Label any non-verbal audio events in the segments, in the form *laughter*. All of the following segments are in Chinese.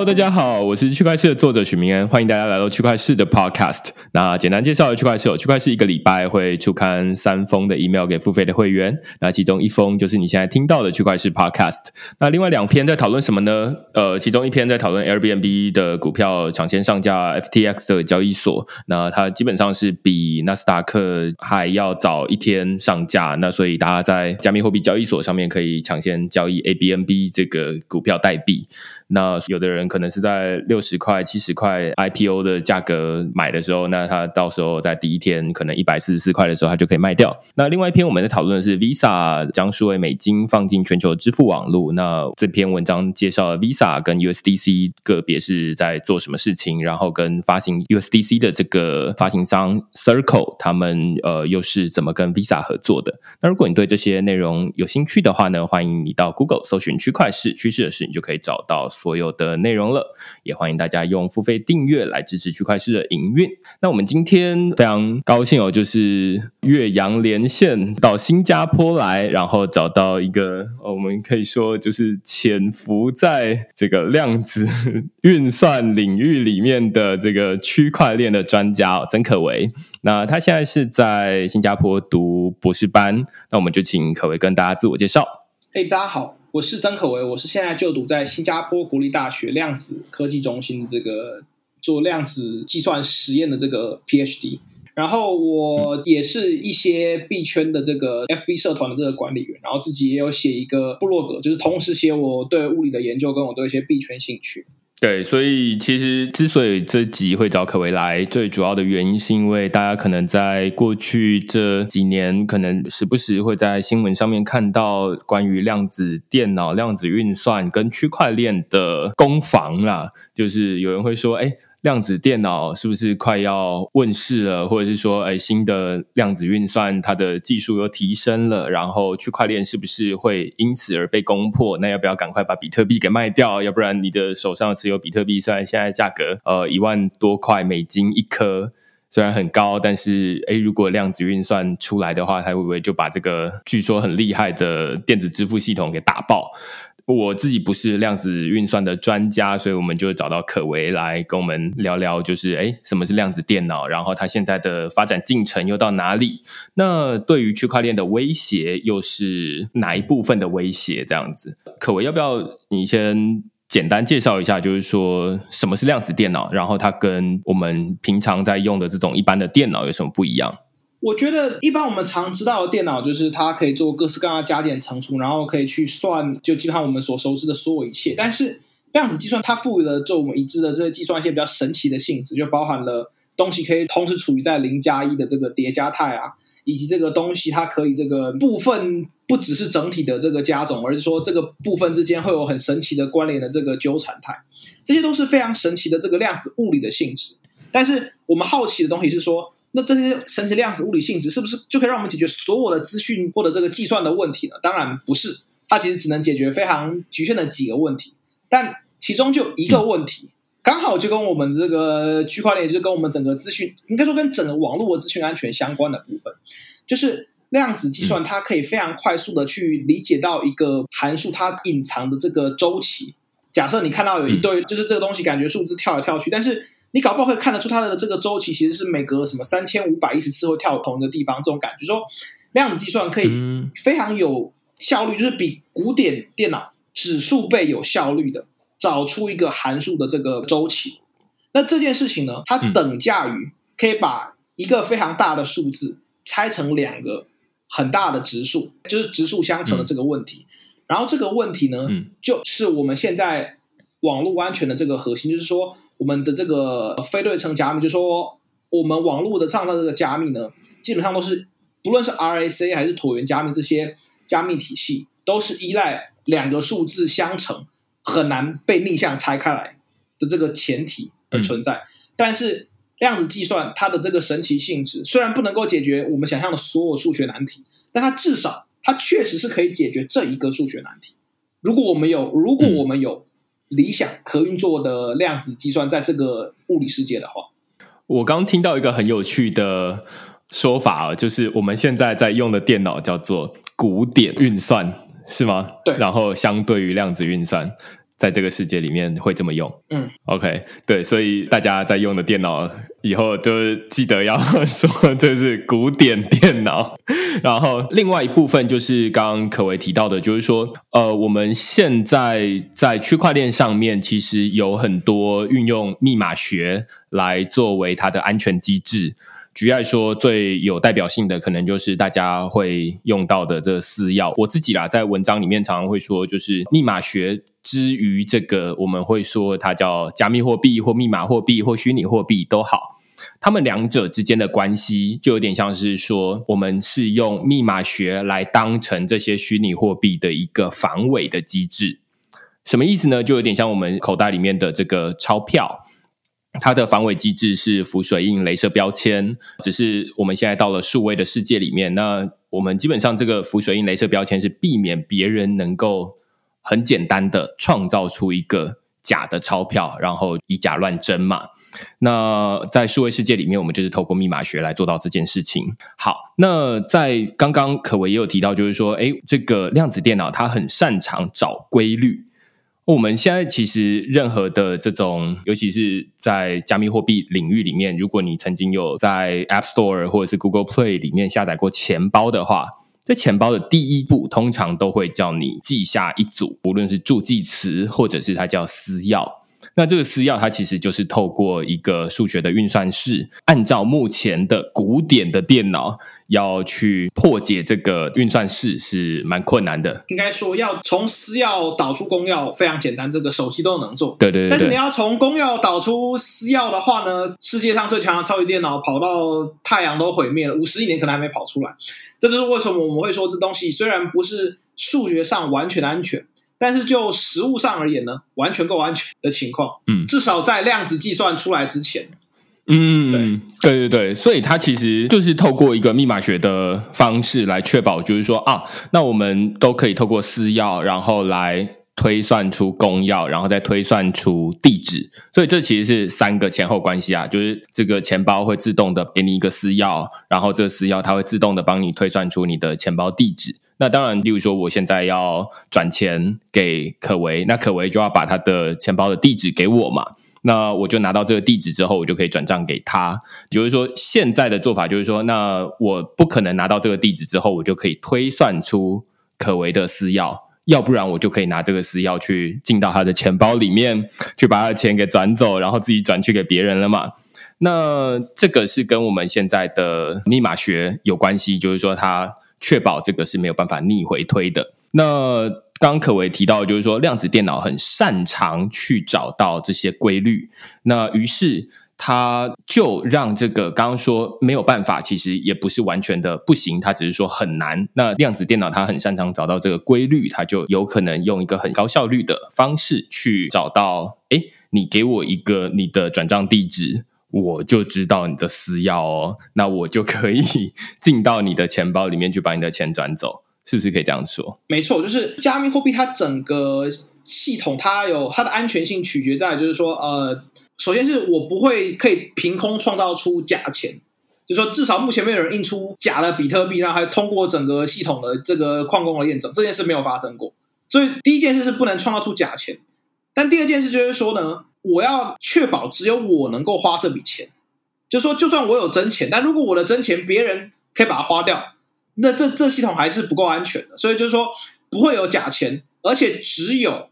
Hello，大家好，我是区块市的作者许明恩，欢迎大家来到区块市的 Podcast。那简单介绍区块市，区块市一个礼拜会出刊三封的 email 给付费的会员，那其中一封就是你现在听到的区块市 Podcast。那另外两篇在讨论什么呢？呃，其中一篇在讨论 Airbnb 的股票抢先上架 FTX 的交易所，那它基本上是比纳斯达克还要早一天上架，那所以大家在加密货币交易所上面可以抢先交易 ABNB 这个股票代币。那有的人可能是在六十块、七十块 IPO 的价格买的时候，那他到时候在第一天可能一百四十四块的时候，他就可以卖掉。那另外一篇我们在讨论的是 Visa 将数位美金放进全球支付网络。那这篇文章介绍了 Visa 跟 USDC 个别是在做什么事情，然后跟发行 USDC 的这个发行商 Circle 他们呃又是怎么跟 Visa 合作的。那如果你对这些内容有兴趣的话呢，欢迎你到 Google 搜寻区块市趋势的事，你就可以找到。所有的内容了，也欢迎大家用付费订阅来支持区块市的营运。那我们今天非常高兴哦，就是岳阳连线到新加坡来，然后找到一个我们可以说就是潜伏在这个量子运算领域里面的这个区块链的专家哦曾可为。那他现在是在新加坡读博士班，那我们就请可为跟大家自我介绍。嘿，大家好。我是曾可为，我是现在就读在新加坡国立大学量子科技中心这个做量子计算实验的这个 PhD，然后我也是一些币圈的这个 FB 社团的这个管理员，然后自己也有写一个部落格，就是同时写我对物理的研究跟我对一些币圈兴趣。对，所以其实之所以这集会找可为来，最主要的原因是因为大家可能在过去这几年，可能时不时会在新闻上面看到关于量子电脑、量子运算跟区块链的攻防啦，就是有人会说，哎。量子电脑是不是快要问世了？或者是说，哎，新的量子运算它的技术又提升了，然后区块链是不是会因此而被攻破？那要不要赶快把比特币给卖掉？要不然你的手上持有比特币，虽然现在价格呃一万多块美金一颗，虽然很高，但是哎，如果量子运算出来的话，它会不会就把这个据说很厉害的电子支付系统给打爆？我自己不是量子运算的专家，所以我们就找到可为来跟我们聊聊，就是哎，什么是量子电脑？然后它现在的发展进程又到哪里？那对于区块链的威胁又是哪一部分的威胁？这样子，可为要不要你先简单介绍一下，就是说什么是量子电脑？然后它跟我们平常在用的这种一般的电脑有什么不一样？我觉得一般我们常知道的电脑就是它可以做各式各样的加减乘除，然后可以去算，就基本上我们所熟知的所有一切。但是量子计算它赋予了就我们已知的这些计算一些比较神奇的性质，就包含了东西可以同时处于在零加一的这个叠加态啊，以及这个东西它可以这个部分不只是整体的这个加总，而是说这个部分之间会有很神奇的关联的这个纠缠态，这些都是非常神奇的这个量子物理的性质。但是我们好奇的东西是说。那这些神奇量子物理性质是不是就可以让我们解决所有的资讯或者这个计算的问题呢？当然不是，它其实只能解决非常局限的几个问题。但其中就一个问题，刚好就跟我们这个区块链，就跟我们整个资讯，应该说跟整个网络的资讯安全相关的部分，就是量子计算，它可以非常快速的去理解到一个函数它隐藏的这个周期。假设你看到有一堆，就是这个东西感觉数字跳来跳去，但是你搞不好会看得出它的这个周期其实是每隔什么三千五百一十次会跳同一个地方，这种感觉说量子计算可以非常有效率，就是比古典电脑指数倍有效率的找出一个函数的这个周期。那这件事情呢，它等价于可以把一个非常大的数字拆成两个很大的质数，就是质数相乘的这个问题。然后这个问题呢，就是我们现在。网络安全的这个核心就是说，我们的这个非对称加密，就是说我们网络的上的这个加密呢，基本上都是不论是 RAC 还是椭圆加密这些加密体系，都是依赖两个数字相乘，很难被逆向拆开来的这个前提而存在。但是量子计算它的这个神奇性质，虽然不能够解决我们想象的所有数学难题，但它至少它确实是可以解决这一个数学难题。如果我们有，如果我们有。理想可运作的量子计算，在这个物理世界的话，我刚听到一个很有趣的说法就是我们现在在用的电脑叫做古典运算，是吗？对。然后相对于量子运算，在这个世界里面会这么用。嗯，OK，对，所以大家在用的电脑以后就是记得要说这是古典电脑。*laughs* 然后另外一部分就是刚刚可为提到的，就是说，呃，我们现在在区块链上面其实有很多运用密码学来作为它的安全机制。举例来说，最有代表性的可能就是大家会用到的这私钥。我自己啦，在文章里面常常会说，就是密码学之于这个，我们会说它叫加密货币或密码货币或虚拟货币都好。他们两者之间的关系，就有点像是说，我们是用密码学来当成这些虚拟货币的一个防伪的机制。什么意思呢？就有点像我们口袋里面的这个钞票。它的防伪机制是浮水印、镭射标签，只是我们现在到了数位的世界里面，那我们基本上这个浮水印、镭射标签是避免别人能够很简单的创造出一个假的钞票，然后以假乱真嘛。那在数位世界里面，我们就是透过密码学来做到这件事情。好，那在刚刚可维也有提到，就是说，哎，这个量子电脑它很擅长找规律。我们现在其实任何的这种，尤其是在加密货币领域里面，如果你曾经有在 App Store 或者是 Google Play 里面下载过钱包的话，在钱包的第一步，通常都会叫你记下一组，无论是助记词或者是它叫私钥。那这个私钥，它其实就是透过一个数学的运算式，按照目前的古典的电脑要去破解这个运算式，是蛮困难的。应该说，要从私钥导出公钥非常简单，这个手机都能做。对对对。但是你要从公钥导出私钥的话呢，世界上最强的超级电脑跑到太阳都毁灭了，五十亿年可能还没跑出来。这就是为什么我们会说，这东西虽然不是数学上完全的安全。但是就实物上而言呢，完全够安全的情况，嗯，至少在量子计算出来之前，嗯，对，对对对，所以它其实就是透过一个密码学的方式来确保，就是说啊，那我们都可以透过私钥，然后来推算出公钥，然后再推算出地址，所以这其实是三个前后关系啊，就是这个钱包会自动的给你一个私钥，然后这个私钥它会自动的帮你推算出你的钱包地址。那当然，例如说，我现在要转钱给可维，那可维就要把他的钱包的地址给我嘛。那我就拿到这个地址之后，我就可以转账给他。也就是说，现在的做法就是说，那我不可能拿到这个地址之后，我就可以推算出可维的私钥，要不然我就可以拿这个私钥去进到他的钱包里面，去把他的钱给转走，然后自己转去给别人了嘛。那这个是跟我们现在的密码学有关系，就是说他。确保这个是没有办法逆回推的。那刚刚可为提到，就是说量子电脑很擅长去找到这些规律。那于是他就让这个刚刚说没有办法，其实也不是完全的不行，他只是说很难。那量子电脑它很擅长找到这个规律，它就有可能用一个很高效率的方式去找到。哎，你给我一个你的转账地址。我就知道你的私钥哦，那我就可以进到你的钱包里面去把你的钱转走，是不是可以这样说？没错，就是加密货币它整个系统，它有它的安全性取决在，就是说，呃，首先是我不会可以凭空创造出假钱，就说至少目前没有人印出假的比特币，然后还通过整个系统的这个矿工的验证，这件事没有发生过。所以第一件事是不能创造出假钱，但第二件事就是说呢。我要确保只有我能够花这笔钱，就说就算我有真钱，但如果我的真钱别人可以把它花掉，那这这系统还是不够安全的。所以就是说不会有假钱，而且只有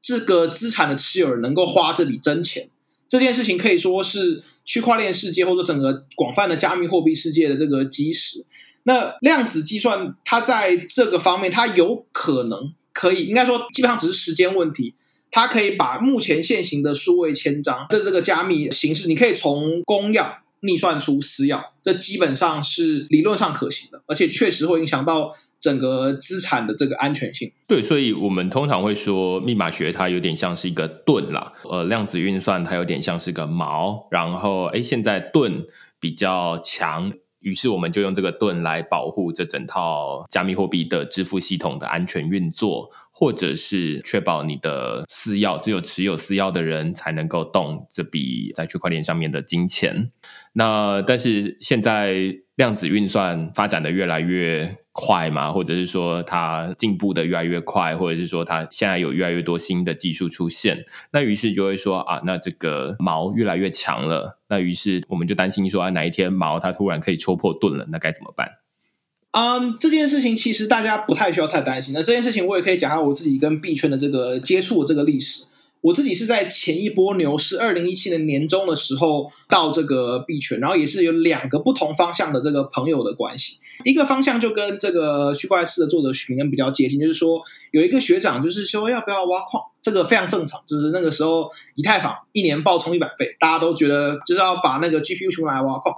这个资产的持有人能够花这笔真钱。这件事情可以说是区块链世界或者整个广泛的加密货币世界的这个基石。那量子计算它在这个方面，它有可能可以，应该说基本上只是时间问题。它可以把目前现行的数位签章的这个加密形式，你可以从公钥逆算出私钥，这基本上是理论上可行的，而且确实会影响到整个资产的这个安全性。对，所以我们通常会说，密码学它有点像是一个盾啦，呃，量子运算它有点像是个矛，然后哎，现在盾比较强，于是我们就用这个盾来保护这整套加密货币的支付系统的安全运作。或者是确保你的私钥只有持有私钥的人才能够动这笔在区块链上面的金钱。那但是现在量子运算发展的越来越快嘛，或者是说它进步的越来越快，或者是说它现在有越来越多新的技术出现，那于是就会说啊，那这个毛越来越强了，那于是我们就担心说啊，哪一天毛它突然可以戳破盾了，那该怎么办？嗯，这件事情其实大家不太需要太担心。那这件事情我也可以讲下我自己跟币圈的这个接触这个历史。我自己是在前一波牛市二零一七年年中的时候到这个币圈，然后也是有两个不同方向的这个朋友的关系。一个方向就跟这个区块链的作者许明恩比较接近，就是说有一个学长就是说要不要挖矿，这个非常正常。就是那个时候以太坊一年暴冲一百倍，大家都觉得就是要把那个 GPU 出来挖矿。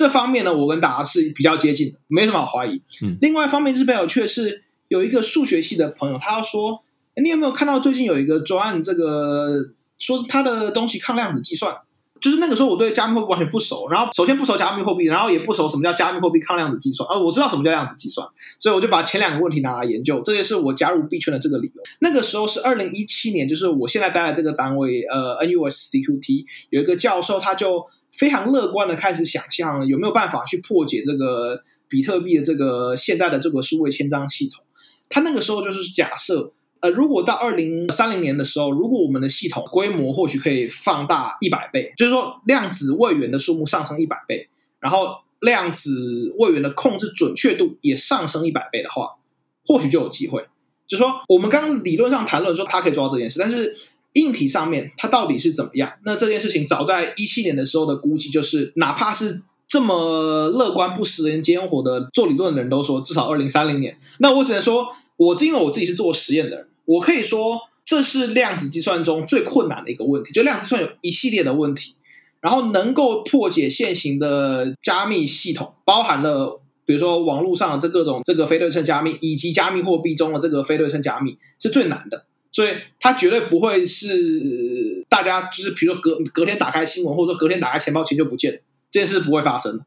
这方面呢，我跟大家是比较接近的，没什么好怀疑。嗯，另外一方面是比较有趣的是，有一个数学系的朋友，他要说。你有没有看到最近有一个专案？这个说他的东西抗量子计算，就是那个时候我对加密货币完全不熟。然后首先不熟加密货币，然后也不熟什么叫加密货币抗量子计算。呃，我知道什么叫量子计算，所以我就把前两个问题拿来研究。这也是我加入币圈的这个理由。那个时候是二零一七年，就是我现在待的这个单位，呃，NUSCQT 有一个教授，他就非常乐观的开始想象有没有办法去破解这个比特币的这个现在的这个数位签章系统。他那个时候就是假设。呃，如果到二零三零年的时候，如果我们的系统规模或许可以放大一百倍，就是说量子位元的数目上升一百倍，然后量子位元的控制准确度也上升一百倍的话，或许就有机会。就是说，我们刚理论上谈论说它可以做到这件事，但是硬体上面它到底是怎么样？那这件事情早在一七年的时候的估计就是，哪怕是这么乐观不食人间烟火的做理论的人都说，至少二零三零年。那我只能说，我因为我自己是做实验的人。我可以说，这是量子计算中最困难的一个问题。就量子计算有一系列的问题，然后能够破解现行的加密系统，包含了比如说网络上的这各种这个非对称加密，以及加密货币中的这个非对称加密是最难的。所以它绝对不会是大家就是比如说隔隔天打开新闻，或者说隔天打开钱包钱就不见，这件事不会发生。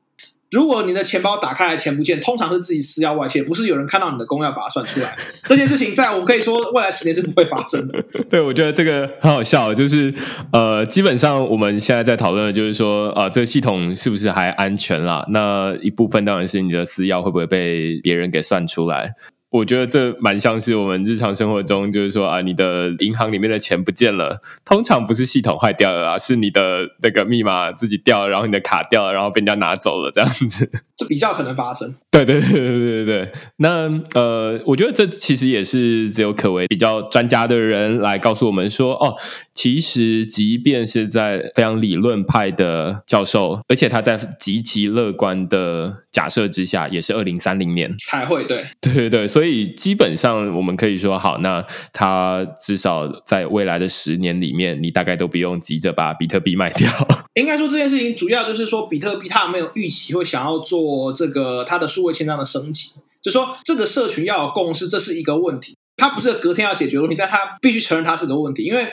如果你的钱包打开来钱不见，通常是自己私钥外泄，不是有人看到你的公钥把它算出来。这件事情在我可以说未来十年是不会发生的。对，我觉得这个很好笑，就是呃，基本上我们现在在讨论的就是说，呃，这个系统是不是还安全啦？那一部分当然是你的私钥会不会被别人给算出来。我觉得这蛮像是我们日常生活中，就是说啊，你的银行里面的钱不见了，通常不是系统坏掉了啊，是你的那个密码自己掉了，然后你的卡掉了，然后被人家拿走了，这样子，*laughs* 这比较可能发生。对对对对对对对。那呃，我觉得这其实也是只有可为比较专家的人来告诉我们说，哦，其实即便是在非常理论派的教授，而且他在极其乐观的假设之下，也是二零三零年才会对对对对，所以。基本上我们可以说，好，那它至少在未来的十年里面，你大概都不用急着把比特币卖掉。*laughs* 应该说这件事情主要就是说，比特币它没有预期会想要做这个它的数位签章的升级，就说这个社群要有共识，这是一个问题。它不是隔天要解决问题，但它必须承认它是个问题。因为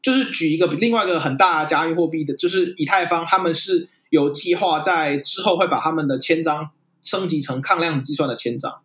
就是举一个另外一个很大的加密货币的，就是以太坊，他们是有计划在之后会把他们的签章升级成抗量计算的签章。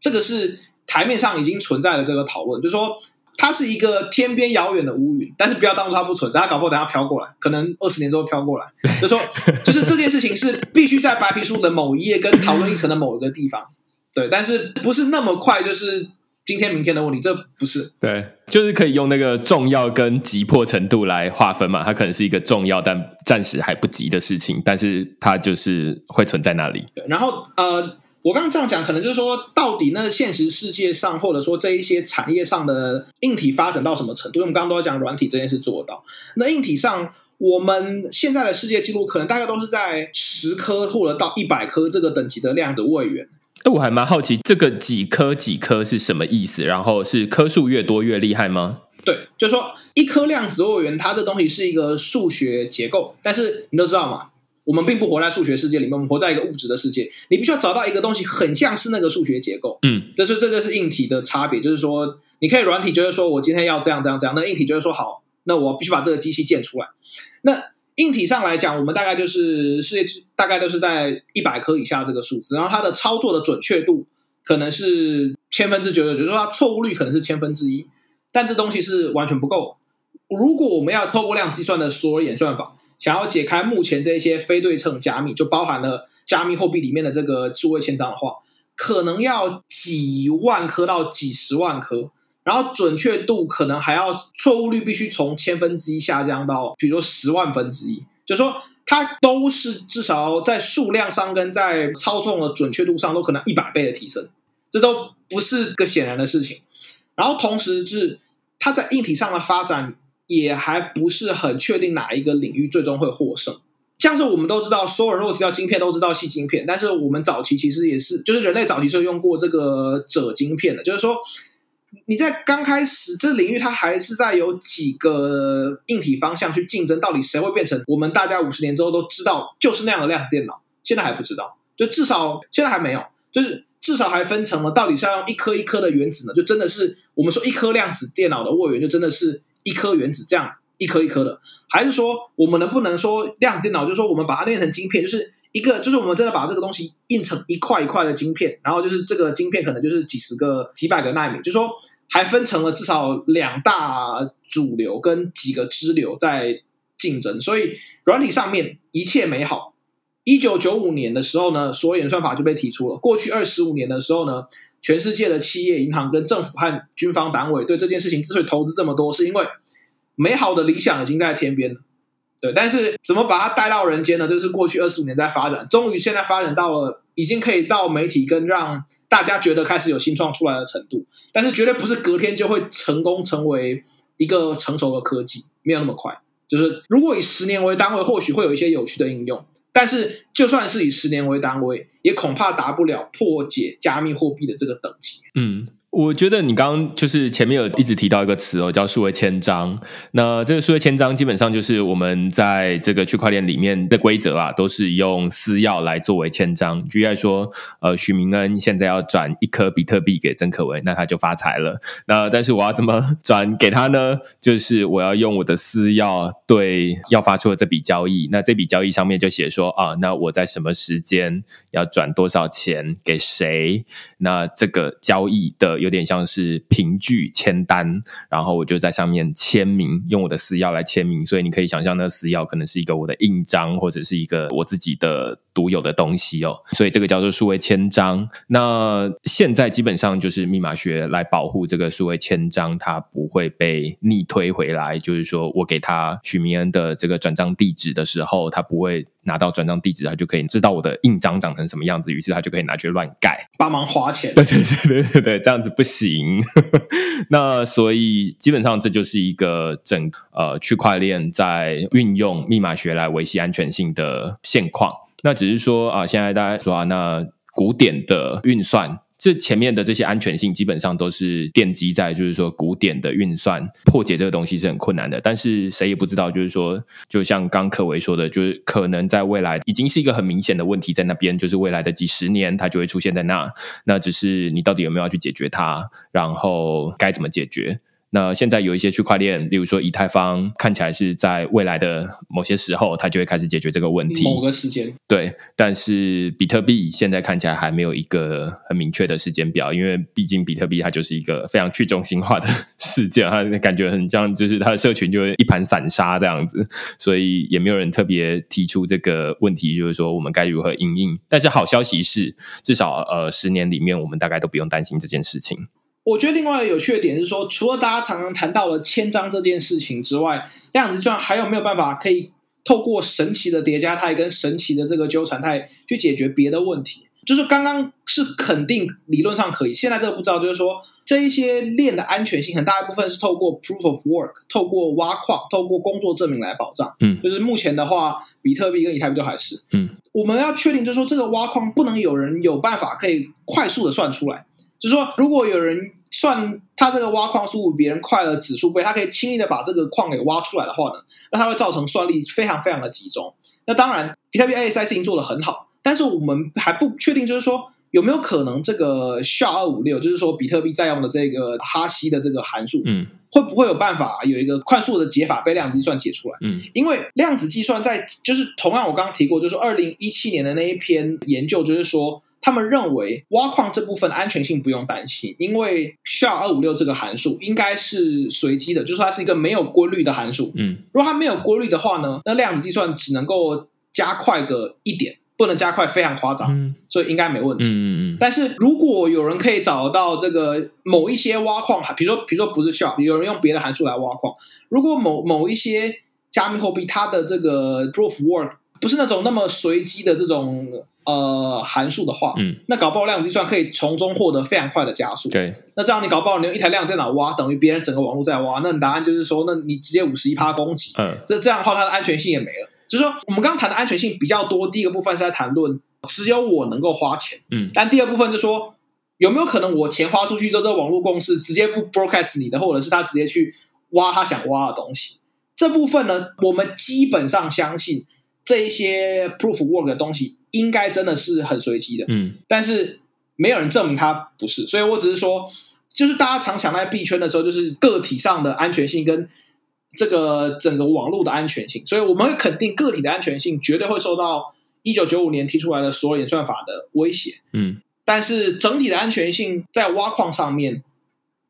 这个是台面上已经存在的这个讨论，就是说它是一个天边遥远的乌云，但是不要当做它不存在，它搞不好等下飘过来，可能二十年之后飘过来。就说就是这件事情是必须在白皮书的某一页跟讨论一层的某一个地方，对，但是不是那么快，就是今天明天的问题，这不是对，就是可以用那个重要跟急迫程度来划分嘛，它可能是一个重要但暂时还不急的事情，但是它就是会存在那里。对，然后呃。我刚刚这样讲，可能就是说，到底那现实世界上，或者说这一些产业上的硬体发展到什么程度？因为我们刚刚都在讲软体这件事做到。那硬体上，我们现在的世界纪录可能大概都是在十颗或者到一百颗这个等级的量子位元。哎，我还蛮好奇，这个几颗几颗是什么意思？然后是颗数越多越厉害吗？对，就是说一颗量子位元，它这东西是一个数学结构，但是你都知道嘛。我们并不活在数学世界里面，我们活在一个物质的世界。你必须要找到一个东西，很像是那个数学结构。嗯，这是这就是硬体的差别。就是说，你可以软体就是说我今天要这样这样这样，那硬体就是说好，那我必须把这个机器建出来。那硬体上来讲，我们大概就是世界大概都是在一百颗以下这个数字，然后它的操作的准确度可能是千分之九十九，就是说它错误率可能是千分之一，但这东西是完全不够。如果我们要透过量计算的所有演算法。想要解开目前这些非对称加密，就包含了加密货币里面的这个数位签章的话，可能要几万颗到几十万颗，然后准确度可能还要错误率必须从千分之一下降到，比如说十万分之一，就是说它都是至少在数量上跟在操纵的准确度上都可能一百倍的提升，这都不是个显然的事情。然后同时是它在硬体上的发展也还不是很确定哪一个领域最终会获胜。像是我们都知道，所有人如果提到晶片都知道细晶片，但是我们早期其实也是，就是人类早期是用过这个褶晶片的，就是说你在刚开始这领域，它还是在有几个硬体方向去竞争，到底谁会变成我们大家五十年之后都知道就是那样的量子电脑，现在还不知道，就至少现在还没有，就是至少还分成了到底是要用一颗一颗的原子呢，就真的是我们说一颗量子电脑的握源，就真的是一颗原子这样。一颗一颗的，还是说我们能不能说量子电脑？就是说我们把它练成晶片，就是一个，就是我们真的把这个东西印成一块一块的晶片，然后就是这个晶片可能就是几十个、几百个纳米，就是说还分成了至少两大主流跟几个支流在竞争。所以软体上面一切美好。一九九五年的时候呢，所有演算法就被提出了。过去二十五年的时候呢，全世界的企业、银行跟政府和军方单位对这件事情之所以投资这么多，是因为。美好的理想已经在天边了，对，但是怎么把它带到人间呢？就是过去二十五年在发展，终于现在发展到了已经可以到媒体跟让大家觉得开始有新创出来的程度，但是绝对不是隔天就会成功成为一个成熟的科技，没有那么快。就是如果以十年为单位，或许会有一些有趣的应用，但是就算是以十年为单位，也恐怕达不了破解加密货币的这个等级。嗯。我觉得你刚刚就是前面有一直提到一个词哦，叫数位签章。那这个数位签章基本上就是我们在这个区块链里面的规则啊，都是用私钥来作为签章。举例说，呃，许明恩现在要转一颗比特币给曾可为，那他就发财了。那但是我要怎么转给他呢？就是我要用我的私钥对要发出的这笔交易。那这笔交易上面就写说啊，那我在什么时间要转多少钱给谁？那这个交易的。有有点像是凭据签单，然后我就在上面签名，用我的私钥来签名，所以你可以想象，那个私钥可能是一个我的印章，或者是一个我自己的独有的东西哦。所以这个叫做数位签章。那现在基本上就是密码学来保护这个数位签章，它不会被逆推回来。就是说我给他许明恩的这个转账地址的时候，他不会。拿到转账地址，他就可以知道我的印章长成什么样子，于是他就可以拿去乱盖，帮忙花钱。对 *laughs* 对对对对对，这样子不行。*laughs* 那所以基本上这就是一个整呃区块链在运用密码学来维系安全性的现况。那只是说啊，现在大家说啊，那古典的运算。这前面的这些安全性基本上都是奠基在，就是说古典的运算破解这个东西是很困难的。但是谁也不知道，就是说，就像刚可维说的，就是可能在未来已经是一个很明显的问题在那边，就是未来的几十年它就会出现在那。那只是你到底有没有要去解决它，然后该怎么解决？那现在有一些区块链，例如说以太坊，看起来是在未来的某些时候，它就会开始解决这个问题。某个时间，对。但是比特币现在看起来还没有一个很明确的时间表，因为毕竟比特币它就是一个非常去中心化的事件，它感觉很像就是它的社群就是一盘散沙这样子，所以也没有人特别提出这个问题，就是说我们该如何应应。但是好消息是，至少呃十年里面，我们大概都不用担心这件事情。我觉得另外一个有趣的点是说，除了大家常常谈到的千张这件事情之外，量子计算还有没有办法可以透过神奇的叠加态跟神奇的这个纠缠态去解决别的问题？就是刚刚是肯定理论上可以，现在这个不知道。就是说这一些链的安全性很大一部分是透过 proof of work，透过挖矿，透过工作证明来保障。嗯，就是目前的话，比特币跟以太币都还是。嗯，我们要确定就是说这个挖矿不能有人有办法可以快速的算出来。就是说如果有人。算它这个挖矿速度比别人快了指数倍，它可以轻易的把这个矿给挖出来的话呢，那它会造成算力非常非常的集中。那当然，比特币 ASI 已经做的很好，但是我们还不确定，就是说有没有可能这个 SHA 二五六，就是说比特币在用的这个哈希的这个函数，嗯，会不会有办法有一个快速的解法被量子计算解出来？嗯，因为量子计算在就是同样我刚刚提过，就是二零一七年的那一篇研究，就是说。他们认为挖矿这部分安全性不用担心，因为 SHA 二五六这个函数应该是随机的，就是它是一个没有规律的函数。嗯，如果它没有规律的话呢，那量子计算只能够加快个一点，不能加快非常夸张，嗯所以应该没问题。嗯嗯但是如果有人可以找到这个某一些挖矿，比如说比如说不是 shop，有人用别的函数来挖矿，如果某某一些加密货币它的这个 proof work 不是那种那么随机的这种呃函数的话，嗯，那搞不好量子计算可以从中获得非常快的加速。对，那这样你搞不好你用一台量子电脑挖，等于别人整个网络在挖，那你答案就是说，那你直接五十一趴攻击，嗯这这样的话它的安全性也没了。就是说，我们刚刚谈的安全性比较多，第一个部分是在谈论只有我能够花钱，嗯但第二部分就说有没有可能我钱花出去之后，这个网络公司直接不 broadcast 你的，或者是他直接去挖他想挖的东西。这部分呢，我们基本上相信这一些 proof work 的东西应该真的是很随机的，嗯。但是没有人证明它不是，所以我只是说，就是大家常想在币圈的时候，就是个体上的安全性跟这个整个网络的安全性，所以我们会肯定个体的安全性绝对会受到一九九五年提出来的所有演算法的威胁，嗯。但是整体的安全性在挖矿上面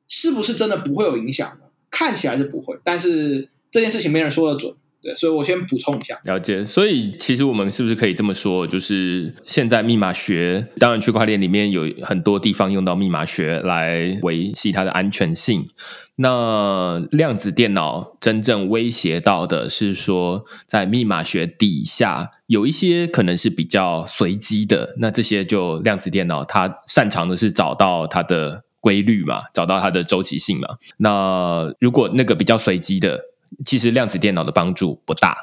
是不是真的不会有影响呢？看起来是不会，但是这件事情没人说得准，所以我先补充一下。了解，所以其实我们是不是可以这么说，就是现在密码学，当然区块链里面有很多地方用到密码学来维系它的安全性。那量子电脑真正威胁到的是说，在密码学底下有一些可能是比较随机的，那这些就量子电脑它擅长的是找到它的规律嘛，找到它的周期性嘛。那如果那个比较随机的，其实量子电脑的帮助不大。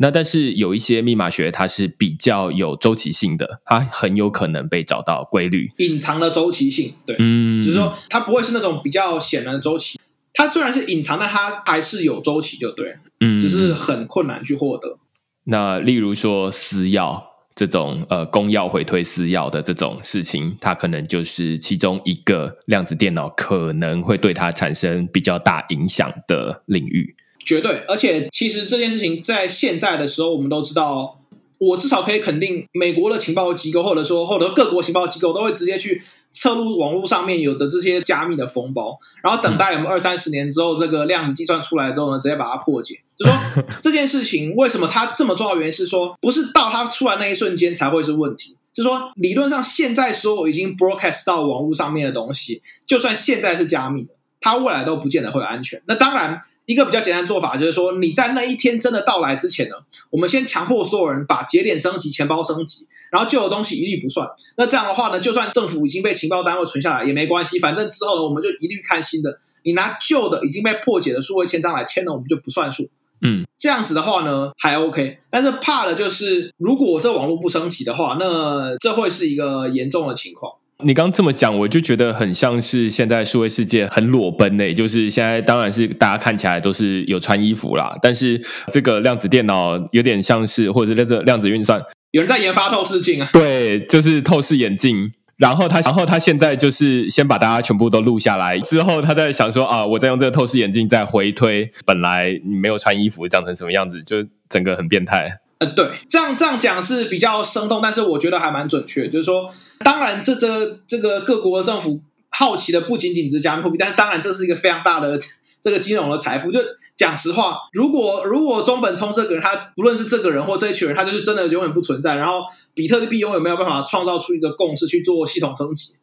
那但是有一些密码学它是比较有周期性的，它很有可能被找到规律。隐藏的周期性，对，嗯，就是说它不会是那种比较显然的周期。它虽然是隐藏，但它还是有周期，就对，嗯，只是很困难去获得。那例如说私钥这种呃公钥回推私钥的这种事情，它可能就是其中一个量子电脑可能会对它产生比较大影响的领域。绝对，而且其实这件事情在现在的时候，我们都知道，我至少可以肯定，美国的情报机构，或者说或者各国情报机构，都会直接去测入网络上面有的这些加密的封包，然后等待我们二三十年之后，这个量子计算出来之后呢，直接把它破解。就说这件事情为什么它这么重要？原因是说，不是到它出来那一瞬间才会是问题。就说理论上，现在所有已经 broadcast 到网络上面的东西，就算现在是加密的，它未来都不见得会安全。那当然，一个比较简单的做法就是说，你在那一天真的到来之前呢，我们先强迫所有人把节点升级、钱包升级，然后旧的东西一律不算。那这样的话呢，就算政府已经被情报单位存下来也没关系，反正之后呢，我们就一律看新的。你拿旧的已经被破解的数位签章来签了，我们就不算数。嗯，这样子的话呢，还 OK。但是怕的就是，如果这网络不升级的话，那这会是一个严重的情况。你刚这么讲，我就觉得很像是现在数位世界很裸奔呢、就是现在当然是大家看起来都是有穿衣服啦，但是这个量子电脑有点像是，或者是这个量子运算，有人在研发透视镜啊，对，就是透视眼镜。然后他，然后他现在就是先把大家全部都录下来，之后他在想说啊，我再用这个透视眼镜再回推，本来你没有穿衣服长成什么样子，就整个很变态。呃，对，这样这样讲是比较生动，但是我觉得还蛮准确。就是说，当然这这这个各国政府好奇的不仅仅是加密货币，但是当然这是一个非常大的这个金融的财富。就讲实话，如果如果中本聪这个人，他不论是这个人或这一群人，他就是真的永远不存在，然后比特币永远没有办法创造出一个共识去做系统升级。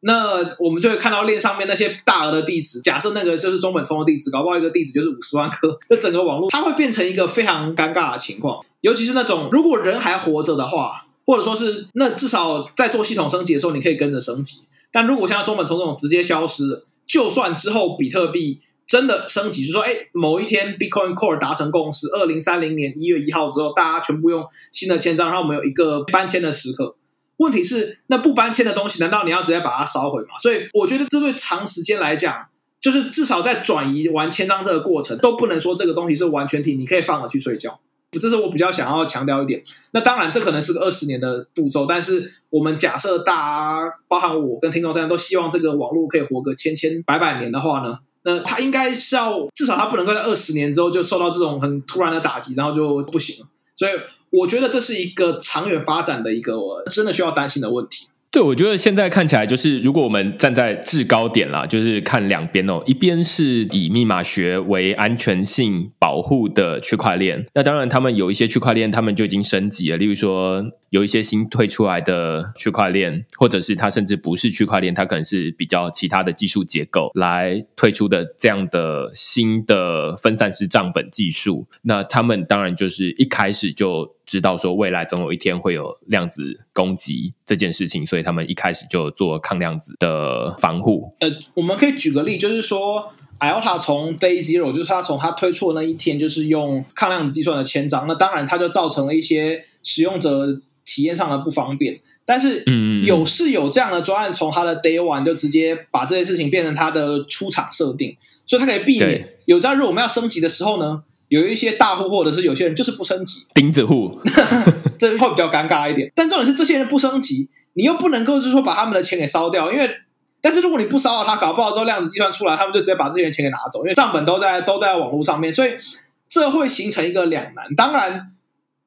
那我们就会看到链上面那些大额的地址，假设那个就是中本聪的地址，搞不好一个地址就是五十万颗，这整个网络它会变成一个非常尴尬的情况。尤其是那种如果人还活着的话，或者说是那至少在做系统升级的时候，你可以跟着升级。但如果像中本聪这种直接消失，就算之后比特币真的升级，就说，哎，某一天 Bitcoin Core 达成共识，二零三零年一月一号之后，大家全部用新的签章，然后我们有一个搬迁的时刻。问题是，那不搬迁的东西，难道你要直接把它烧毁吗？所以，我觉得这对长时间来讲，就是至少在转移完签章这个过程，都不能说这个东西是完全体，你可以放了去睡觉。这是我比较想要强调一点。那当然，这可能是个二十年的步骤，但是我们假设大家，包含我跟听众这样，都希望这个网络可以活个千千百百年的话呢，那它应该是要至少它不能够在二十年之后就受到这种很突然的打击，然后就不行。所以我觉得这是一个长远发展的一个真的需要担心的问题。对，我觉得现在看起来就是，如果我们站在制高点啦，就是看两边哦，一边是以密码学为安全性保护的区块链，那当然他们有一些区块链，他们就已经升级了，例如说有一些新推出来的区块链，或者是它甚至不是区块链，它可能是比较其他的技术结构来推出的这样的新的分散式账本技术，那他们当然就是一开始就。知道说未来总有一天会有量子攻击这件事情，所以他们一开始就做抗量子的防护。呃，我们可以举个例，就是说，IOTA 从 Day Zero，就是它从它推出的那一天，就是用抗量子计算的千章。那当然，它就造成了一些使用者体验上的不方便。但是，嗯，有是有这样的专案，从它的 Day One 就直接把这些事情变成它的出厂设定，所以它可以避免有朝日我们要升级的时候呢。有一些大户或者是有些人就是不升级，钉子户，*laughs* 这会比较尴尬一点。但重点是这些人不升级，你又不能够就是说把他们的钱给烧掉，因为 *laughs* 但是如果你不烧了，他搞不好之后量子计算出来，他们就直接把这些人钱给拿走，因为账本都在都在网络上面，所以这会形成一个两难。当然，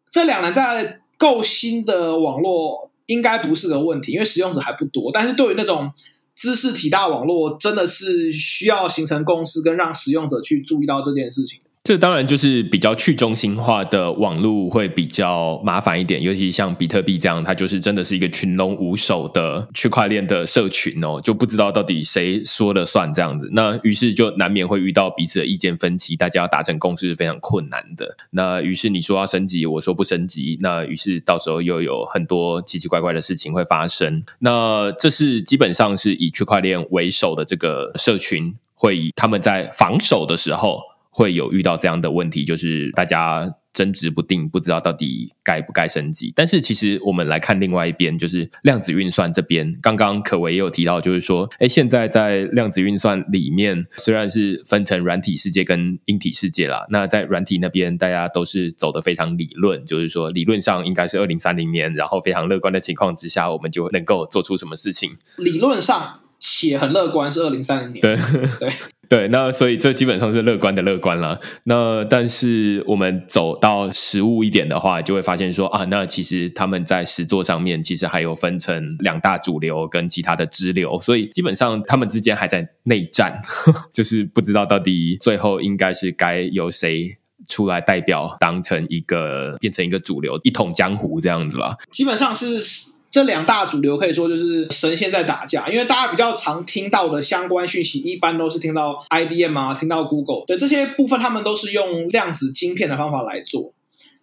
这两难在够新的网络应该不是个问题，因为使用者还不多。但是对于那种知识体大网络，真的是需要形成共识，跟让使用者去注意到这件事情。这当然就是比较去中心化的网络会比较麻烦一点，尤其像比特币这样，它就是真的是一个群龙无首的区块链的社群哦，就不知道到底谁说了算这样子。那于是就难免会遇到彼此的意见分歧，大家要达成共识是非常困难的。那于是你说要升级，我说不升级，那于是到时候又有很多奇奇怪怪的事情会发生。那这是基本上是以区块链为首的这个社群，会以他们在防守的时候。会有遇到这样的问题，就是大家争执不定，不知道到底该不该升级。但是其实我们来看另外一边，就是量子运算这边，刚刚可维也有提到，就是说，哎，现在在量子运算里面，虽然是分成软体世界跟硬体世界啦，那在软体那边，大家都是走的非常理论，就是说理论上应该是二零三零年，然后非常乐观的情况之下，我们就能够做出什么事情。理论上且很乐观是二零三零年，对对。对，那所以这基本上是乐观的乐观了。那但是我们走到实物一点的话，就会发现说啊，那其实他们在实作上面其实还有分成两大主流跟其他的支流，所以基本上他们之间还在内战，*laughs* 就是不知道到底最后应该是该由谁出来代表，当成一个变成一个主流，一统江湖这样子了。基本上是。这两大主流可以说就是神仙在打架，因为大家比较常听到的相关讯息，一般都是听到 IBM 啊，听到 Google 的这些部分，他们都是用量子晶片的方法来做。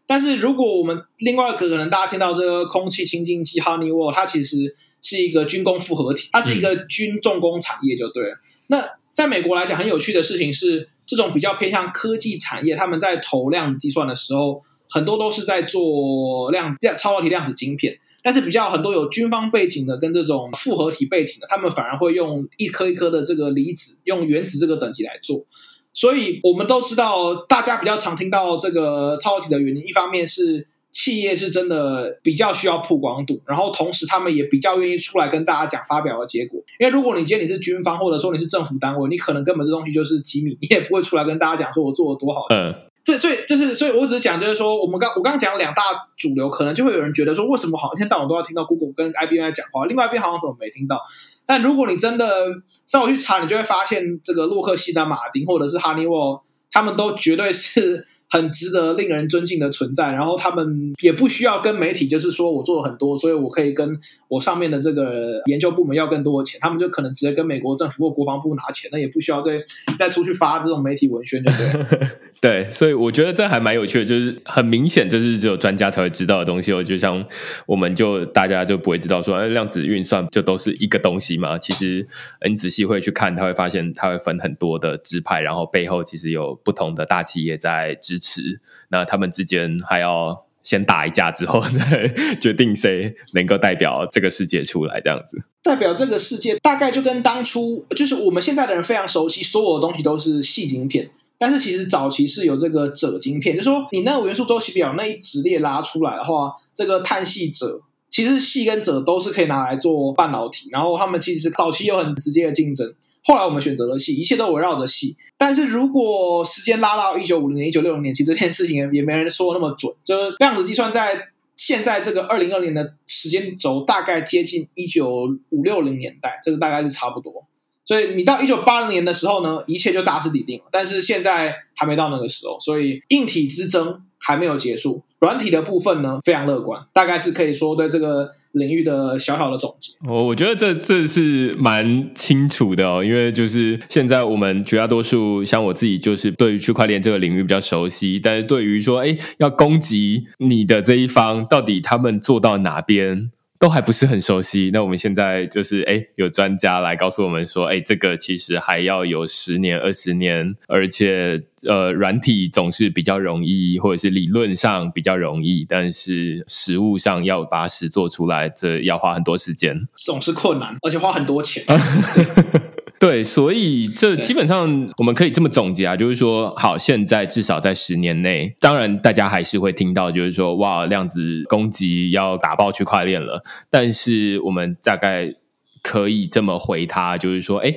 但是如果我们另外一个可能大家听到这个空气清净机 Honeywell，它其实是一个军工复合体，它是一个军重工产业就对了。那在美国来讲，很有趣的事情是，这种比较偏向科技产业，他们在投量子计算的时候，很多都是在做量超导体量子晶片。但是比较很多有军方背景的跟这种复合体背景的，他们反而会用一颗一颗的这个离子，用原子这个等级来做。所以我们都知道，大家比较常听到这个超导体的原因，一方面是企业是真的比较需要曝光度，然后同时他们也比较愿意出来跟大家讲发表的结果。因为如果你今天你是军方，或者说你是政府单位，你可能根本这东西就是机密，你也不会出来跟大家讲说我做的多好。嗯。这所以就是，所以我只是讲，就是说，我们刚我刚刚讲两大主流，可能就会有人觉得说，为什么好一天到晚都要听到 Google 跟 IBM 讲话，另外一边好像怎么没听到？但如果你真的上网去查，你就会发现，这个洛克希德马丁或者是哈尼沃他们都绝对是。很值得令人尊敬的存在，然后他们也不需要跟媒体，就是说我做了很多，所以我可以跟我上面的这个研究部门要更多的钱，他们就可能直接跟美国政府或国防部拿钱，那也不需要再再出去发这种媒体文宣，对不对？*laughs* 对，所以我觉得这还蛮有趣的，就是很明显，就是只有专家才会知道的东西。我就像我们就大家就不会知道说，量子运算就都是一个东西嘛。其实你仔细会去看，他会发现他会分很多的支派，然后背后其实有不同的大企业在支。持，那他们之间还要先打一架，之后再决定谁能够代表这个世界出来，这样子。代表这个世界，大概就跟当初就是我们现在的人非常熟悉，所有的东西都是细晶片，但是其实早期是有这个锗晶片，就说你那个元素周期表那一直列拉出来的话，这个碳系锗其实细跟锗都是可以拿来做半导体，然后他们其实早期有很直接的竞争。后来我们选择了戏，一切都围绕着戏。但是如果时间拉到一九五零年、一九六零年，其实这件事情也也没人说那么准。就是量子计算在现在这个二零二零的时间轴大概接近一九五六零年代，这个大概是差不多。所以你到一九八零年的时候呢，一切就大势已定了。但是现在还没到那个时候，所以硬体之争还没有结束。软体的部分呢，非常乐观，大概是可以说对这个领域的小小的总结。我我觉得这这是蛮清楚的哦，因为就是现在我们绝大多数，像我自己，就是对于区块链这个领域比较熟悉，但是对于说，哎，要攻击你的这一方，到底他们做到哪边？都还不是很熟悉，那我们现在就是哎，有专家来告诉我们说，哎，这个其实还要有十年、二十年，而且呃，软体总是比较容易，或者是理论上比较容易，但是实物上要把它实做出来，这要花很多时间，总是困难，而且花很多钱。*laughs* 对，所以这基本上我们可以这么总结啊，就是说，好，现在至少在十年内，当然大家还是会听到，就是说，哇，量子攻击要打爆区块链了。但是我们大概可以这么回他，就是说，哎，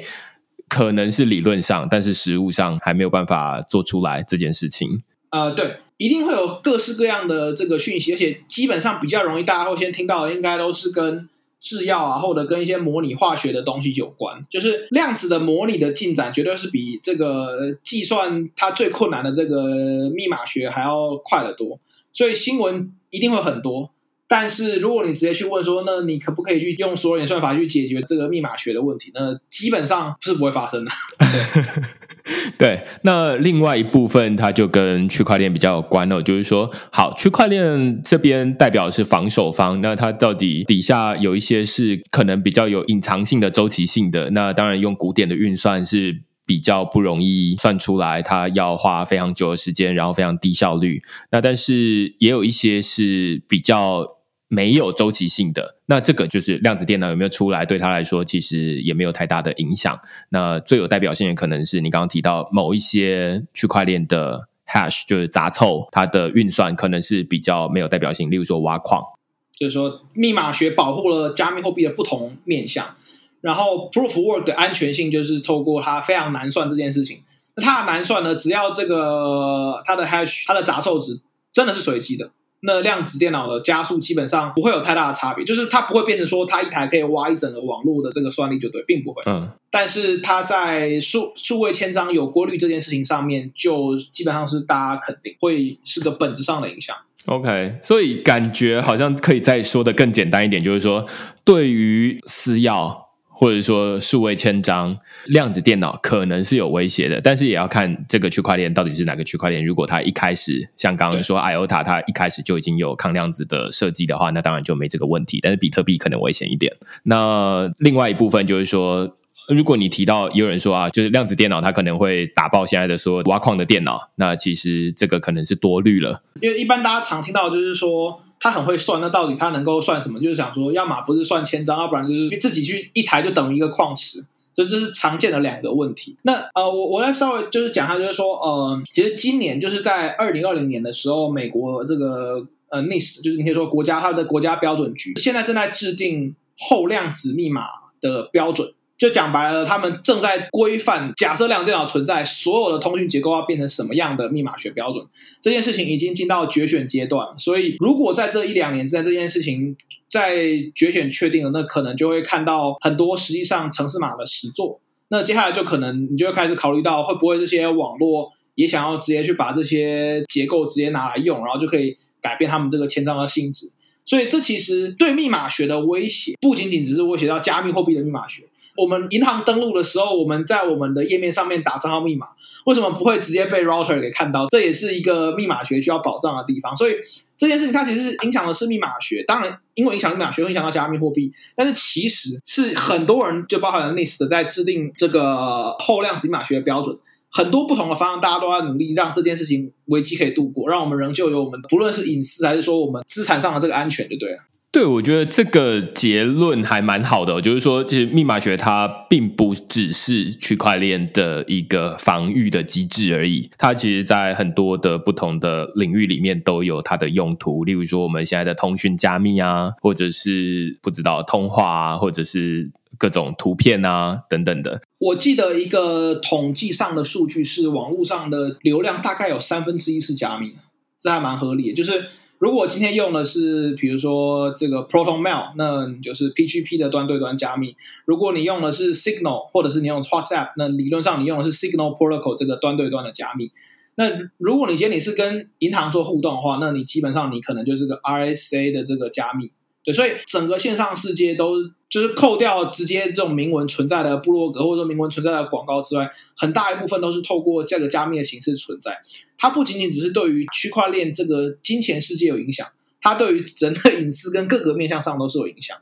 可能是理论上，但是实物上还没有办法做出来这件事情。呃，对，一定会有各式各样的这个讯息，而且基本上比较容易大家会先听到的，应该都是跟。制药啊，或者跟一些模拟化学的东西有关，就是量子的模拟的进展，绝对是比这个计算它最困难的这个密码学还要快得多，所以新闻一定会很多。但是如果你直接去问说，那你可不可以去用所有演算法去解决这个密码学的问题？那基本上是不会发生的。*laughs* 对，那另外一部分它就跟区块链比较有关了，就是说，好，区块链这边代表是防守方，那它到底底下有一些是可能比较有隐藏性的周期性的，那当然用古典的运算是比较不容易算出来，它要花非常久的时间，然后非常低效率。那但是也有一些是比较。没有周期性的，那这个就是量子电脑有没有出来，对他来说其实也没有太大的影响。那最有代表性的可能是你刚刚提到某一些区块链的 hash，就是杂凑，它的运算可能是比较没有代表性。例如说挖矿，就是说密码学保护了加密货币的不同面向，然后 proof work 的安全性就是透过它非常难算这件事情。那它的难算呢，只要这个它的 hash，它的杂凑值真的是随机的。那量子电脑的加速基本上不会有太大的差别，就是它不会变成说它一台可以挖一整个网络的这个算力就对，并不会。嗯。但是它在数数位千张有过滤这件事情上面，就基本上是大家肯定会是个本质上的影响。OK，所以感觉好像可以再说的更简单一点，就是说对于私钥。或者说数位签章，量子电脑可能是有威胁的，但是也要看这个区块链到底是哪个区块链。如果它一开始像刚刚说 IOTA，它一开始就已经有抗量子的设计的话，那当然就没这个问题。但是比特币可能危险一点。那另外一部分就是说，如果你提到也有人说啊，就是量子电脑它可能会打爆现在的说挖矿的电脑，那其实这个可能是多虑了。因为一般大家常听到就是说。他很会算，那到底他能够算什么？就是想说，要么不是算千张，要不然就是自己去一台就等于一个矿池，这这是常见的两个问题。那呃，我我来稍微就是讲一下，就是说，呃，其实今年就是在二零二零年的时候，美国这个呃 NIST，就是你可以说国家它的国家标准局，现在正在制定后量子密码的标准。就讲白了，他们正在规范，假设量子电脑存在，所有的通讯结构要变成什么样的密码学标准？这件事情已经进到决选阶段。所以，如果在这一两年之内，这件事情在决选确定了，那可能就会看到很多实际上城市码的实作。那接下来就可能你就会开始考虑到，会不会这些网络也想要直接去把这些结构直接拿来用，然后就可以改变他们这个签章的性质。所以，这其实对密码学的威胁，不仅仅只是威胁到加密货币的密码学。我们银行登录的时候，我们在我们的页面上面打账号密码，为什么不会直接被 router 给看到？这也是一个密码学需要保障的地方。所以这件事情它其实是影响的是密码学，当然因为影响密码学会影响到加密货币，但是其实是很多人就包含了 NIST 在制定这个后量子密码学的标准，很多不同的方案，大家都在努力让这件事情危机可以度过，让我们仍旧有我们不论是隐私还是说我们资产上的这个安全，就对了。对，我觉得这个结论还蛮好的，就是说，其实密码学它并不只是区块链的一个防御的机制而已，它其实在很多的不同的领域里面都有它的用途。例如说，我们现在的通讯加密啊，或者是不知道通话啊，或者是各种图片啊等等的。我记得一个统计上的数据是，网络上的流量大概有三分之一是加密，这还蛮合理的，就是。如果今天用的是比如说这个 Proton Mail，那就是 PGP 的端对端加密；如果你用的是 Signal，或者是你用 WhatsApp，那理论上你用的是 Signal Protocol 这个端对端的加密。那如果你今天你是跟银行做互动的话，那你基本上你可能就是个 RSA 的这个加密。对，所以整个线上世界都就是扣掉直接这种明文存在的部落格或者说明文存在的广告之外，很大一部分都是透过这个加密的形式存在。它不仅仅只是对于区块链这个金钱世界有影响，它对于人的隐私跟各个面向上都是有影响。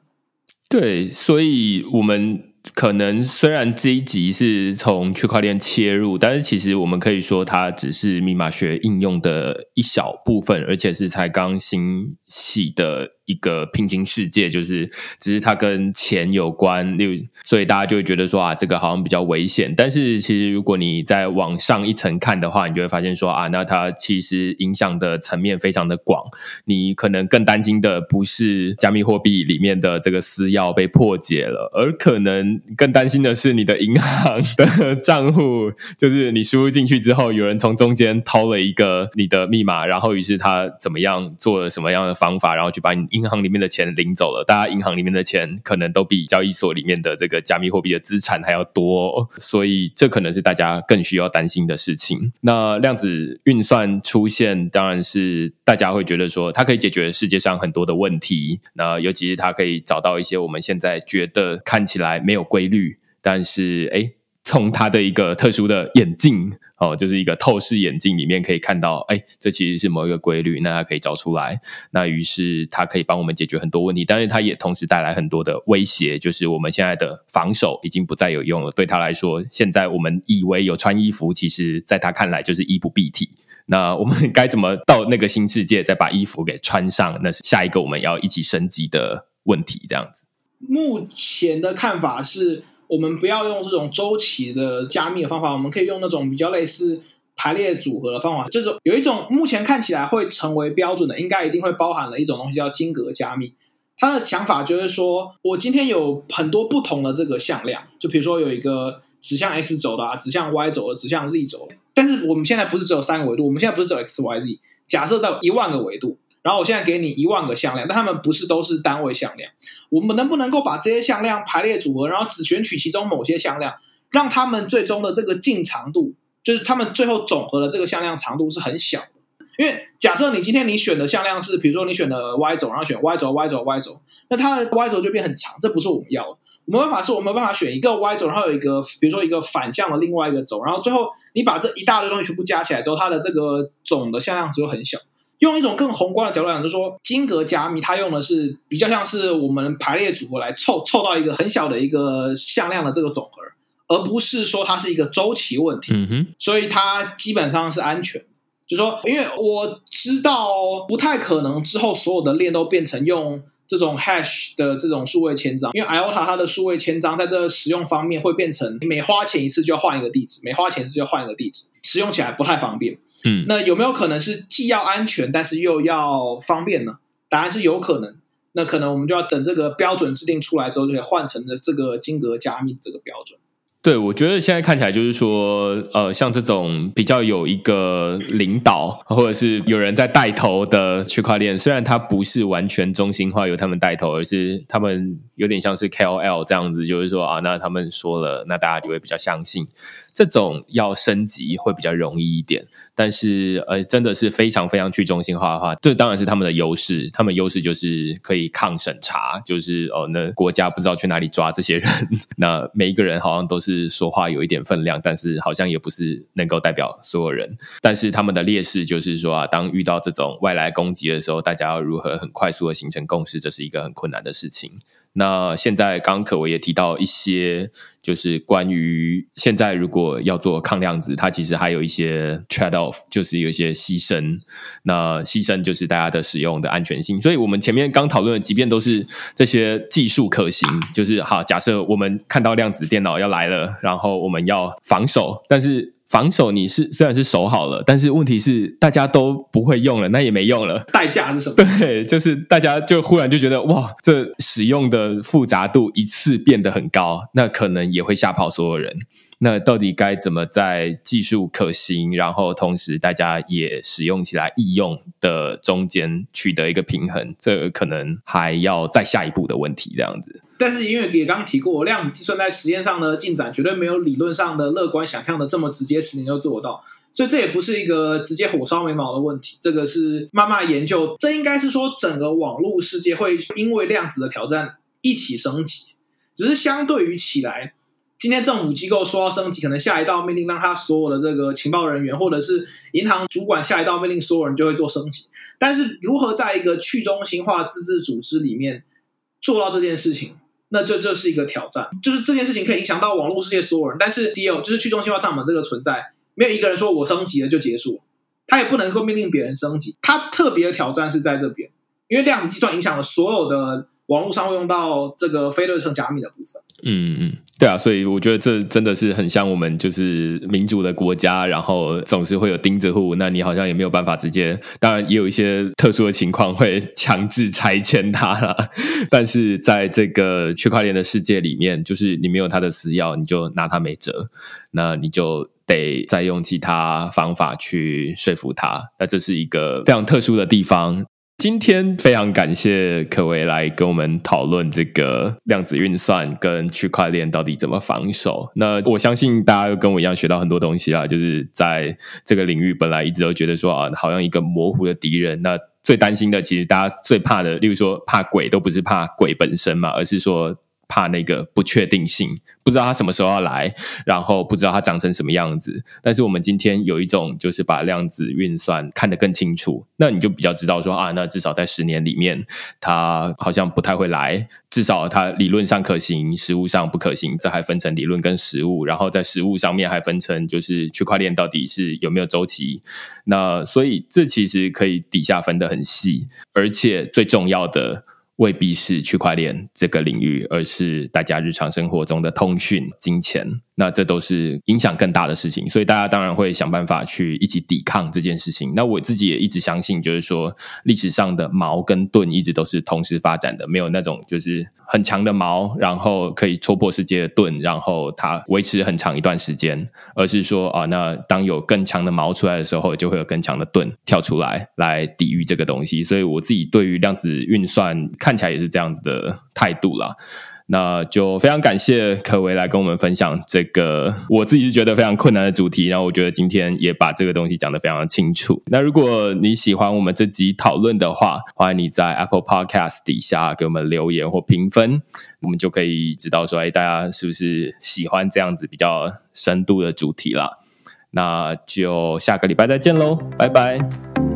对，所以我们。可能虽然这一集是从区块链切入，但是其实我们可以说它只是密码学应用的一小部分，而且是才刚兴起的。一个平行世界，就是只是它跟钱有关，例所以大家就会觉得说啊，这个好像比较危险。但是其实如果你再往上一层看的话，你就会发现说啊，那它其实影响的层面非常的广。你可能更担心的不是加密货币里面的这个私钥被破解了，而可能更担心的是你的银行的账户，就是你输入进去之后，有人从中间偷了一个你的密码，然后于是他怎么样做了什么样的方法，然后去把你。银行里面的钱领走了，大家银行里面的钱可能都比交易所里面的这个加密货币的资产还要多，所以这可能是大家更需要担心的事情。那量子运算出现，当然是大家会觉得说它可以解决世界上很多的问题，那尤其是它可以找到一些我们现在觉得看起来没有规律，但是哎。从他的一个特殊的眼镜哦，就是一个透视眼镜里面可以看到，哎，这其实是某一个规律，那他可以找出来。那于是他可以帮我们解决很多问题，但是他也同时带来很多的威胁，就是我们现在的防守已经不再有用了。对他来说，现在我们以为有穿衣服，其实在他看来就是衣不蔽体。那我们该怎么到那个新世界再把衣服给穿上？那是下一个我们要一起升级的问题。这样子，目前的看法是。我们不要用这种周期的加密的方法，我们可以用那种比较类似排列组合的方法。这种有一种目前看起来会成为标准的，应该一定会包含了一种东西叫金格加密。他的想法就是说，我今天有很多不同的这个向量，就比如说有一个指向 x 轴的啊，指向 y 轴的，指向 z 轴的。但是我们现在不是只有三个维度，我们现在不是只有 x、y、z，假设到一万个维度。然后我现在给你一万个向量，但它们不是都是单位向量。我们能不能够把这些向量排列组合，然后只选取其中某些向量，让他们最终的这个净长度，就是他们最后总和的这个向量长度是很小的。因为假设你今天你选的向量是，比如说你选的 y 轴，然后选 y 轴、y 轴、y 轴，那它的 y 轴就变很长，这不是我们要的。我们办法是我们办法选一个 y 轴，然后有一个比如说一个反向的另外一个轴，然后最后你把这一大堆东西全部加起来之后，它的这个总的向量值就很小。用一种更宏观的角度讲，就是说金格加密，它用的是比较像是我们排列组合来凑凑到一个很小的一个向量的这个总和，而不是说它是一个周期问题。嗯哼，所以它基本上是安全。就说，因为我知道不太可能之后所有的链都变成用这种 hash 的这种数位签章，因为 iota 它的数位签章在这个使用方面会变成每花钱一次就要换一个地址，每花钱一次就要换一个地址，使用起来不太方便。嗯，那有没有可能是既要安全，但是又要方便呢？答案是有可能。那可能我们就要等这个标准制定出来之后，就可以换成了这个金格加密这个标准。对，我觉得现在看起来就是说，呃，像这种比较有一个领导，或者是有人在带头的区块链，虽然它不是完全中心化由他们带头，而是他们有点像是 KOL 这样子，就是说啊，那他们说了，那大家就会比较相信。这种要升级会比较容易一点，但是呃，真的是非常非常去中心化的话，这当然是他们的优势。他们优势就是可以抗审查，就是哦，那国家不知道去哪里抓这些人，*laughs* 那每一个人好像都是是说话有一点分量，但是好像也不是能够代表所有人。但是他们的劣势就是说啊，当遇到这种外来攻击的时候，大家要如何很快速的形成共识，这是一个很困难的事情。那现在刚可我也提到一些，就是关于现在如果要做抗量子，它其实还有一些 trade off，就是有一些牺牲。那牺牲就是大家的使用的安全性。所以我们前面刚讨论的，即便都是这些技术可行，就是好，假设我们看到量子电脑要来了，然后我们要防守，但是。防守你是虽然是守好了，但是问题是大家都不会用了，那也没用了。代价是什么？*laughs* 对，就是大家就忽然就觉得哇，这使用的复杂度一次变得很高，那可能也会吓跑所有人。那到底该怎么在技术可行，然后同时大家也使用起来易用的中间取得一个平衡？这可能还要再下一步的问题，这样子。但是因为也刚刚提过，量子计算在实验上的进展绝对没有理论上的乐观想象的这么直接，十年就做到。所以这也不是一个直接火烧眉毛的问题，这个是慢慢研究。这应该是说整个网络世界会因为量子的挑战一起升级，只是相对于起来。今天政府机构说要升级，可能下一道命令让他所有的这个情报人员，或者是银行主管下一道命令，所有人就会做升级。但是如何在一个去中心化自治组织里面做到这件事情，那这这是一个挑战。就是这件事情可以影响到网络世界所有人，但是第二就是去中心化账本这个存在，没有一个人说我升级了就结束，他也不能够命令别人升级。他特别的挑战是在这边，因为量子计算影响了所有的。网络上会用到这个非对称加密的部分。嗯嗯，对啊，所以我觉得这真的是很像我们就是民主的国家，然后总是会有钉子户，那你好像也没有办法直接，当然也有一些特殊的情况会强制拆迁它了。*laughs* 但是在这个区块链的世界里面，就是你没有它的私钥，你就拿它没辙，那你就得再用其他方法去说服他。那这是一个非常特殊的地方。今天非常感谢可维来跟我们讨论这个量子运算跟区块链到底怎么防守。那我相信大家跟我一样学到很多东西啊，就是在这个领域本来一直都觉得说啊，好像一个模糊的敌人。那最担心的，其实大家最怕的，例如说怕鬼，都不是怕鬼本身嘛，而是说。怕那个不确定性，不知道它什么时候要来，然后不知道它长成什么样子。但是我们今天有一种，就是把量子运算看得更清楚，那你就比较知道说啊，那至少在十年里面，它好像不太会来。至少它理论上可行，实物上不可行。这还分成理论跟实物，然后在实物上面还分成，就是区块链到底是有没有周期。那所以这其实可以底下分得很细，而且最重要的。未必是区块链这个领域，而是大家日常生活中的通讯、金钱。那这都是影响更大的事情，所以大家当然会想办法去一起抵抗这件事情。那我自己也一直相信，就是说历史上的矛跟盾一直都是同时发展的，没有那种就是很强的矛，然后可以戳破世界的盾，然后它维持很长一段时间，而是说啊，那当有更强的矛出来的时候，就会有更强的盾跳出来来抵御这个东西。所以我自己对于量子运算看起来也是这样子的态度啦。那就非常感谢可维来跟我们分享这个我自己是觉得非常困难的主题，然后我觉得今天也把这个东西讲得非常的清楚。那如果你喜欢我们这集讨论的话，欢迎你在 Apple Podcast 底下给我们留言或评分，我们就可以知道说，哎，大家是不是喜欢这样子比较深度的主题啦？那就下个礼拜再见喽，拜拜。